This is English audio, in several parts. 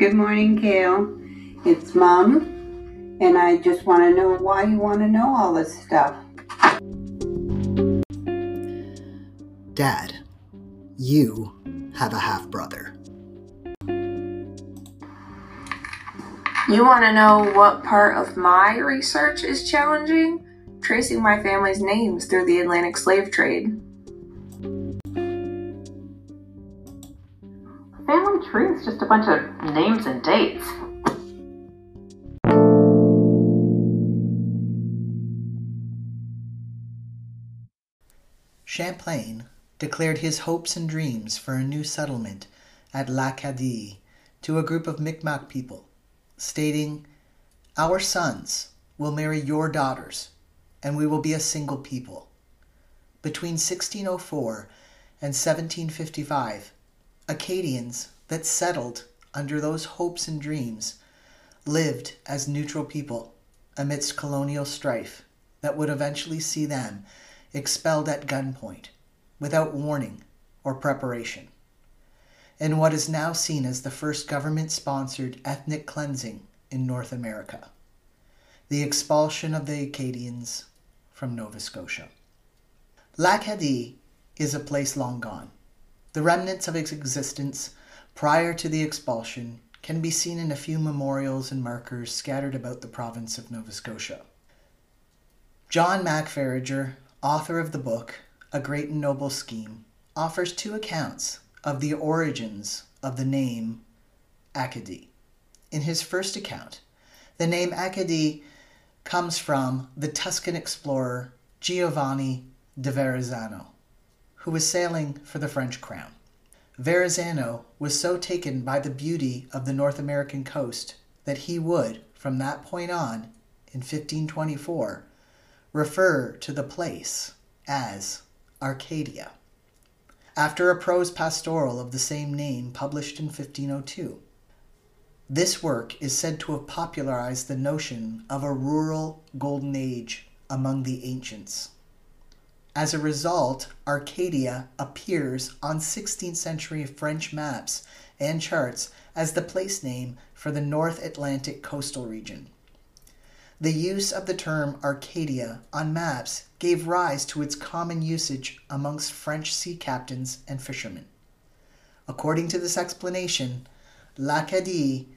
Good morning, Kale. It's Mom, and I just want to know why you want to know all this stuff. Dad, you have a half brother. You want to know what part of my research is challenging? Tracing my family's names through the Atlantic slave trade. Family tree is just a bunch of names and dates. Champlain declared his hopes and dreams for a new settlement at L'Acadie to a group of Micmac people, stating, Our sons will marry your daughters, and we will be a single people. Between 1604 and 1755, Acadians that settled under those hopes and dreams lived as neutral people amidst colonial strife that would eventually see them expelled at gunpoint without warning or preparation. In what is now seen as the first government sponsored ethnic cleansing in North America the expulsion of the Acadians from Nova Scotia. L'Acadie is a place long gone. The remnants of its existence prior to the expulsion can be seen in a few memorials and markers scattered about the province of Nova Scotia. John Mack Faragher, author of the book A Great and Noble Scheme, offers two accounts of the origins of the name Acadie. In his first account, the name Acadie comes from the Tuscan explorer Giovanni de Verrazano, who was sailing for the French crown. Verrazano was so taken by the beauty of the North American coast that he would, from that point on, in 1524, refer to the place as Arcadia. After a prose pastoral of the same name published in 1502, this work is said to have popularized the notion of a rural golden age among the ancients. As a result, Arcadia appears on 16th century French maps and charts as the place name for the North Atlantic coastal region. The use of the term Arcadia on maps gave rise to its common usage amongst French sea captains and fishermen. According to this explanation, L'Acadie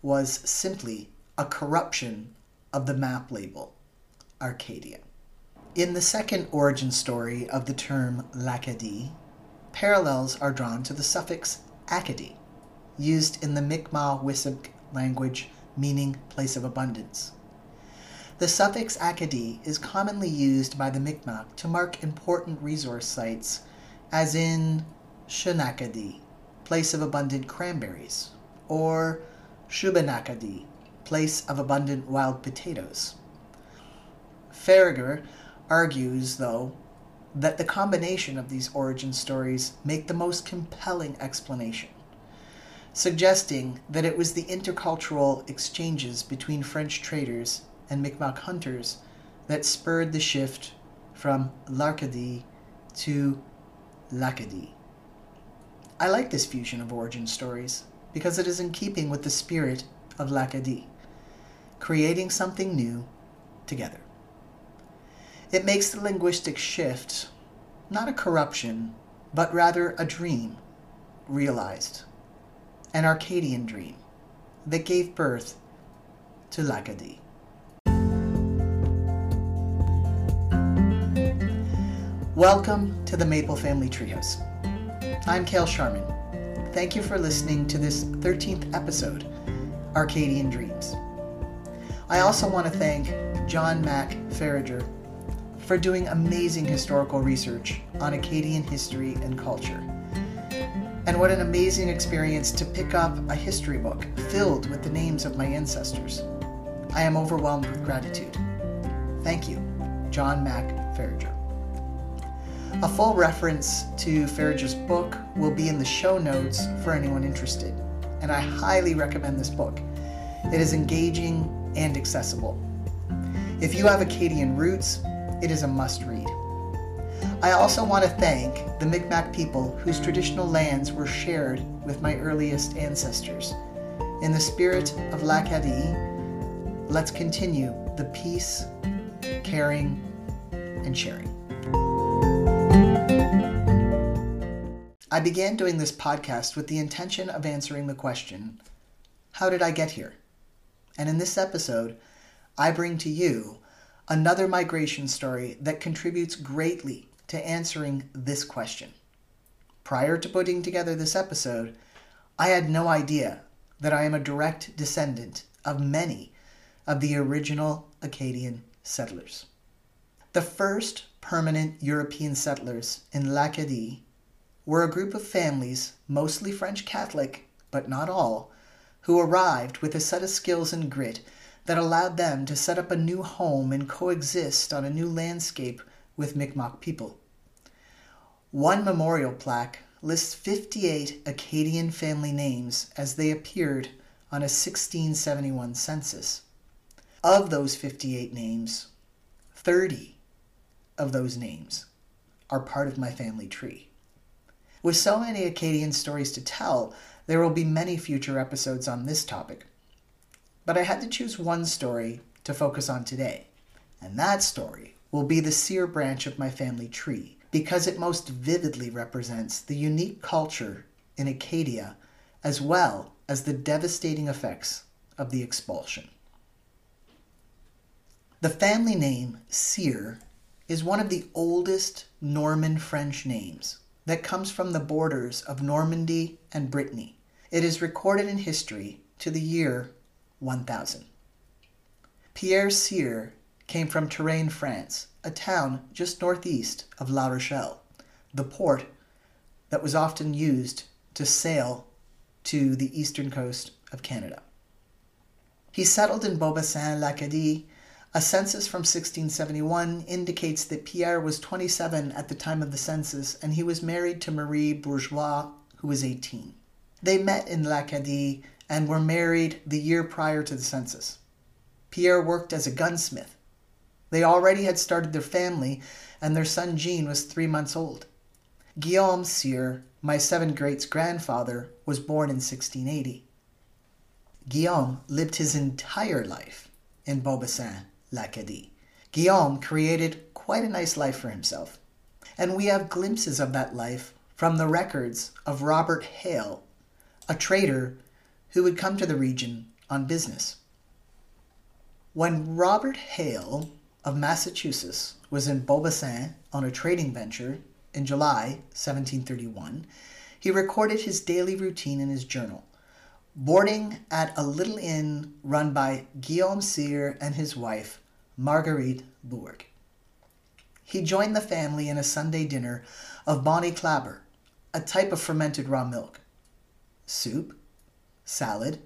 was simply a corruption of the map label, Arcadia. In the second origin story of the term L'Acadie, parallels are drawn to the suffix Acadie, used in the Mi'kmaq Wissip language meaning place of abundance. The suffix Acadie is commonly used by the Mi'kmaq to mark important resource sites, as in Shenacadie, place of abundant cranberries, or Shubenacadie, place of abundant wild potatoes. Faragher argues, though, that the combination of these origin stories make the most compelling explanation, suggesting that it was the intercultural exchanges between French traders and Mi'kmaq hunters that spurred the shift from L'Arcadie to L'Acadie. I like this fusion of origin stories because it is in keeping with the spirit of L'Acadie, creating something new together. It makes the linguistic shift not a corruption, but rather a dream realized, an Arcadian dream that gave birth to L'Acadie. Welcome to the Maple Family Treehouse. I'm Kale Sharman. Thank you for listening to this 13th episode, Arcadian Dreams. I also want to thank John Mack Faragher for doing amazing historical research on Acadian history and culture. And what an amazing experience to pick up a history book filled with the names of my ancestors. I am overwhelmed with gratitude. Thank you, John Mack Faragher. A full reference to Faragher's book will be in the show notes for anyone interested, and I highly recommend this book. It is engaging and accessible. If you have Acadian roots, it is a must read. I also want to thank the Mi'kmaq people whose traditional lands were shared with my earliest ancestors. In the spirit of l'Acadie, let's continue the peace, caring, and sharing. I began doing this podcast with the intention of answering the question How did I get here? And in this episode, I bring to you another migration story that contributes greatly to answering this question. Prior to putting together this episode, I had no idea that I am a direct descendant of many of the original Acadian settlers. The first permanent European settlers in l'Acadie were a group of families, mostly French Catholic, but not all, who arrived with a set of skills and grit that allowed them to set up a new home and coexist on a new landscape with Mi'kmaq people. One memorial plaque lists 58 Acadian family names as they appeared on a 1671 census. Of those 58 names, 30 of those names are part of my family tree. With so many Acadian stories to tell, there will be many future episodes on this topic. But I had to choose one story to focus on today, and that story will be the Cyr branch of my family tree because it most vividly represents the unique culture in Acadia as well as the devastating effects of the expulsion. The family name Cyr is one of the oldest Norman French names that comes from the borders of Normandy and Brittany. It is recorded in history to the year 1000. Pierre Cyr came from Touraine, France, a town just northeast of La Rochelle, the port that was often used to sail to the eastern coast of Canada. He settled in Beaubassin, l'Acadie. A census from 1671 indicates that Pierre was 27 at the time of the census and he was married to Marie Bourgeois, who was 18. They met in l'Acadie and were married the year prior to the census. Pierre worked as a gunsmith. They already had started their family, and their son Jean was three months old. Guillaume Cyr, my seven greats grandfather, was born in 1680. Guillaume lived his entire life in Beaubassin, l'Acadie. Guillaume created quite a nice life for himself, and we have glimpses of that life from the records of Robert Hale, a trader who would come to the region on business. When Robert Hale of Massachusetts was in Beaubassin on a trading venture in July 1731, he recorded his daily routine in his journal, boarding at a little inn run by Guillaume Cyr and his wife, Marguerite Bourg. He joined the family in a Sunday dinner of bonny clabber, a type of fermented raw milk, soup, salad,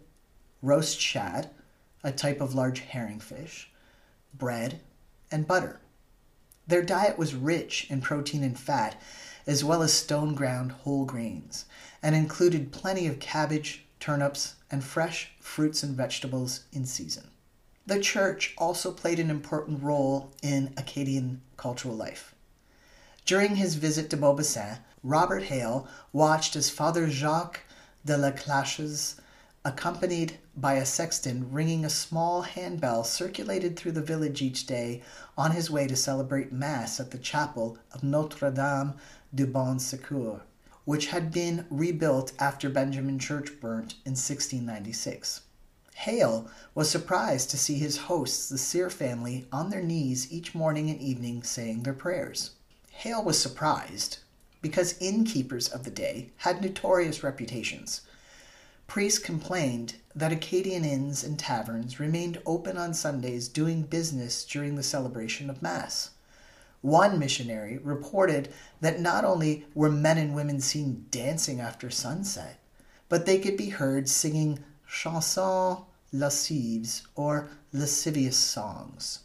roast shad, a type of large herring fish, bread, and butter. Their diet was rich in protein and fat, as well as stone ground whole grains, and included plenty of cabbage, turnips, and fresh fruits and vegetables in season. The church also played an important role in Acadian cultural life. During his visit to Beaubassin, Robert Hale watched as Father Jacques de la Clashes accompanied by a sexton ringing a small handbell circulated through the village each day on his way to celebrate Mass at the chapel of Notre Dame du Bon Secours, which had been rebuilt after Benjamin Church burnt in 1696. Hale was surprised to see his hosts, the Cyr family, on their knees each morning and evening saying their prayers. Hale was surprised because innkeepers of the day had notorious reputations Priests complained that Acadian inns and taverns remained open on Sundays doing business during the celebration of Mass. One missionary reported that not only were men and women seen dancing after sunset, but they could be heard singing chansons lascives or lascivious songs.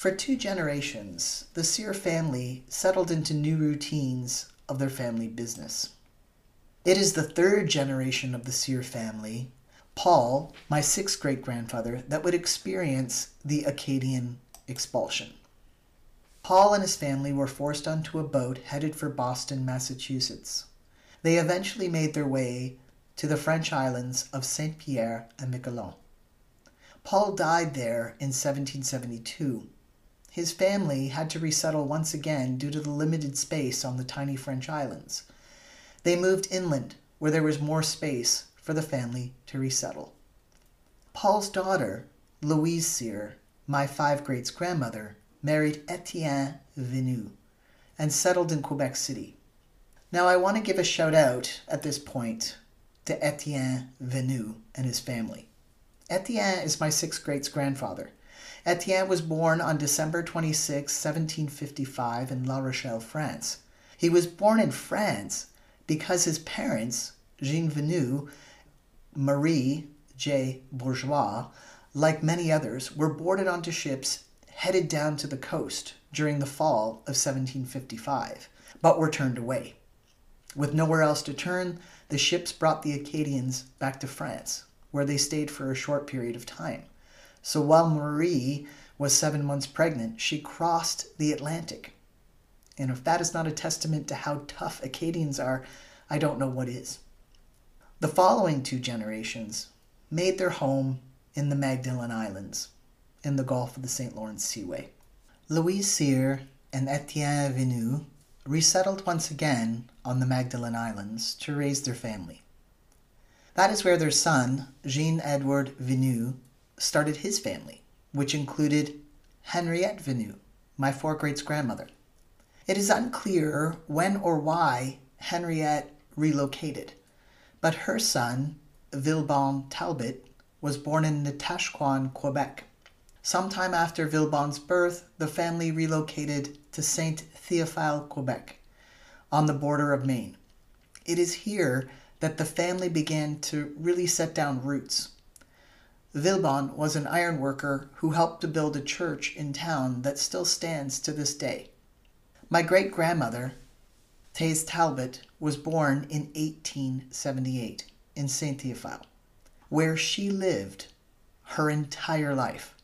For two generations, the Cyr family settled into new routines of their family business. It is the third generation of the Cyr family, Paul, my sixth great grandfather, that would experience the Acadian expulsion. Paul and his family were forced onto a boat headed for Boston, Massachusetts. They eventually made their way to the French islands of Saint Pierre and Miquelon. Paul died there in 1772. His family had to resettle once again due to the limited space on the tiny French islands. They moved inland, where there was more space for the family to resettle. Paul's daughter, Louise Cyr, my five greats grandmother, married Etienne Venu and settled in Quebec City. Now, I want to give a shout out at this point to Etienne Venu and his family. Etienne is my sixth greats grandfather. Etienne was born on December 26, 1755, in La Rochelle, France. He was born in France because his parents, Jean Venu, Marie J. Bourgeois, like many others, were boarded onto ships headed down to the coast during the fall of 1755, but were turned away. With nowhere else to turn, the ships brought the Acadians back to France, where they stayed for a short period of time. So while Marie was seven months pregnant, she crossed the Atlantic. And if that is not a testament to how tough Acadians are, I don't know what is. The following two generations made their home in the Magdalen Islands in the Gulf of the St. Lawrence Seaway. Louise Cyr and Etienne Venu resettled once again on the Magdalen Islands to raise their family. That is where their son, Jean Edward Venu, started his family, which included Henriette Venu, my four greats grandmother. It is unclear when or why Henriette relocated, but her son, Vilbon Talbot, was born in Natashquan, Quebec. Sometime after Vilbon's birth, the family relocated to Saint Theophile, Quebec, on the border of Maine. It is here that the family began to really set down roots. Villebon was an ironworker who helped to build a church in town that still stands to this day. My great grandmother, Thais Talbot, was born in 1878 in St. Theophile, where she lived her entire life.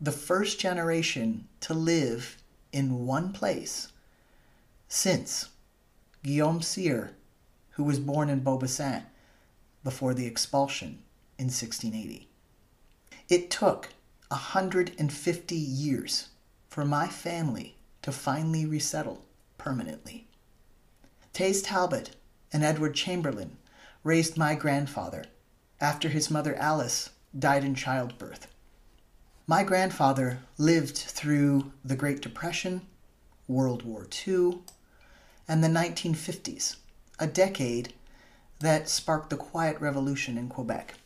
The first generation to live in one place since Guillaume Cyr, who was born in Beaubassin before the expulsion in 1680. It took 150 years for my family to finally resettle permanently. Thais Talbot and Edward Chamberlain raised my grandfather after his mother Alice died in childbirth. My grandfather lived through the Great Depression, World War II, and the 1950s, a decade that sparked the Quiet Revolution in Quebec.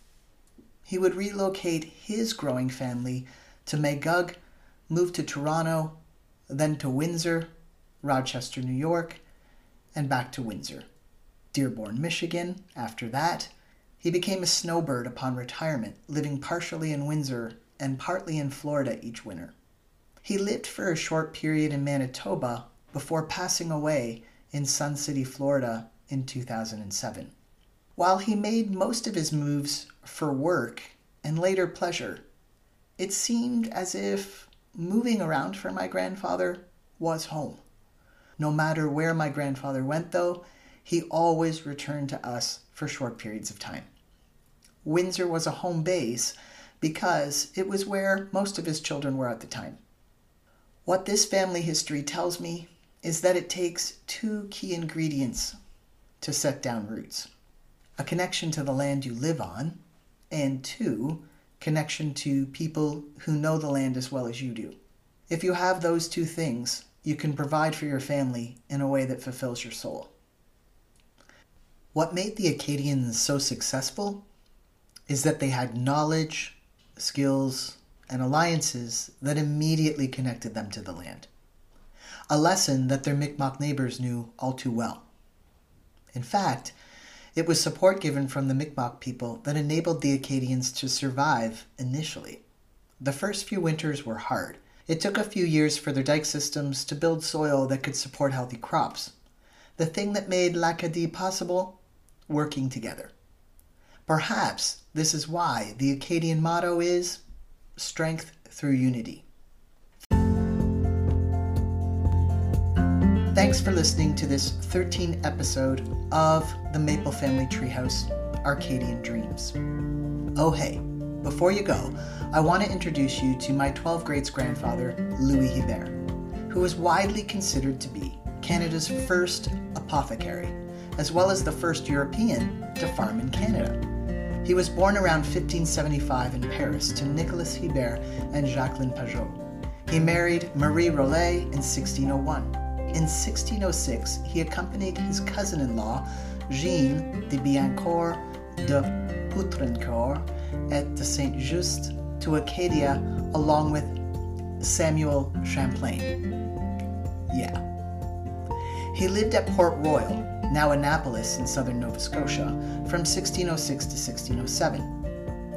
He would relocate his growing family to Magog, move to Toronto, then to Windsor, Rochester, New York, and back to Windsor. Dearborn, Michigan, after that. He became a snowbird upon retirement, living partially in Windsor and partly in Florida each winter. He lived for a short period in Manitoba before passing away in Sun City, Florida in 2007. While he made most of his moves for work and later pleasure, it seemed as if moving around for my grandfather was home. No matter where my grandfather went, though, he always returned to us for short periods of time. Windsor was a home base because it was where most of his children were at the time. What this family history tells me is that it takes two key ingredients to set down roots a connection to the land you live on, and two, connection to people who know the land as well as you do. If you have those two things, you can provide for your family in a way that fulfills your soul. What made the Acadians so successful is that they had knowledge, skills, and alliances that immediately connected them to the land a lesson that their Mi'kmaq neighbors knew all too well. In fact, it was support given from the Mi'kmaq people that enabled the Acadians to survive initially. The first few winters were hard. It took a few years for their dike systems to build soil that could support healthy crops. The thing that made l'Acadie possible? Working together. Perhaps this is why the Acadian motto is strength through unity. Thanks for listening to this 13th episode of the Maple Family Treehouse Arcadian Dreams. Oh, hey, before you go, I want to introduce you to my 12th grade's grandfather, Louis Hebert, who is widely considered to be Canada's first apothecary, as well as the first European to farm in Canada. He was born around 1575 in Paris to Nicolas Hebert and Jacqueline Pajot. He married Marie Rollet in 1601. In 1606, he accompanied his cousin in law, Jean de Biencourt de Poutrincourt, at the Saint Just to Acadia along with Samuel Champlain. Yeah. He lived at Port Royal, now Annapolis in southern Nova Scotia, from 1606 to 1607,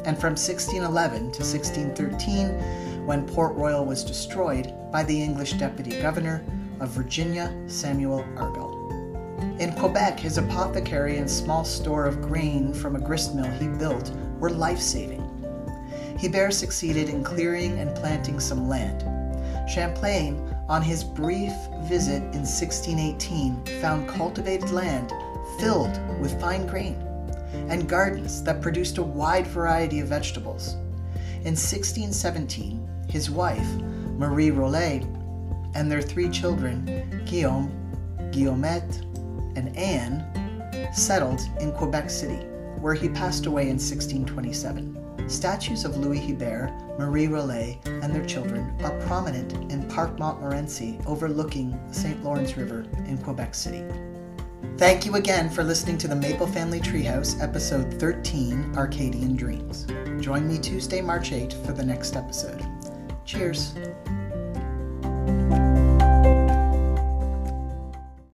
and from 1611 to 1613 when Port Royal was destroyed by the English Deputy Governor of Virginia, Samuel Argall. In Quebec, his apothecary and small store of grain from a gristmill he built were life saving. Hebert succeeded in clearing and planting some land. Champlain, on his brief visit in 1618, found cultivated land filled with fine grain and gardens that produced a wide variety of vegetables. In 1617, his wife, Marie Rollet, and their three children, Guillaume, Guillaumette, and Anne, settled in Quebec City, where he passed away in 1627. Statues of Louis Hebert, Marie Rollet, and their children are prominent in Parc Montmorency overlooking the St. Lawrence River in Quebec City. Thank you again for listening to the Maple Family Treehouse, episode 13 Arcadian Dreams. Join me Tuesday, March 8 for the next episode. Cheers.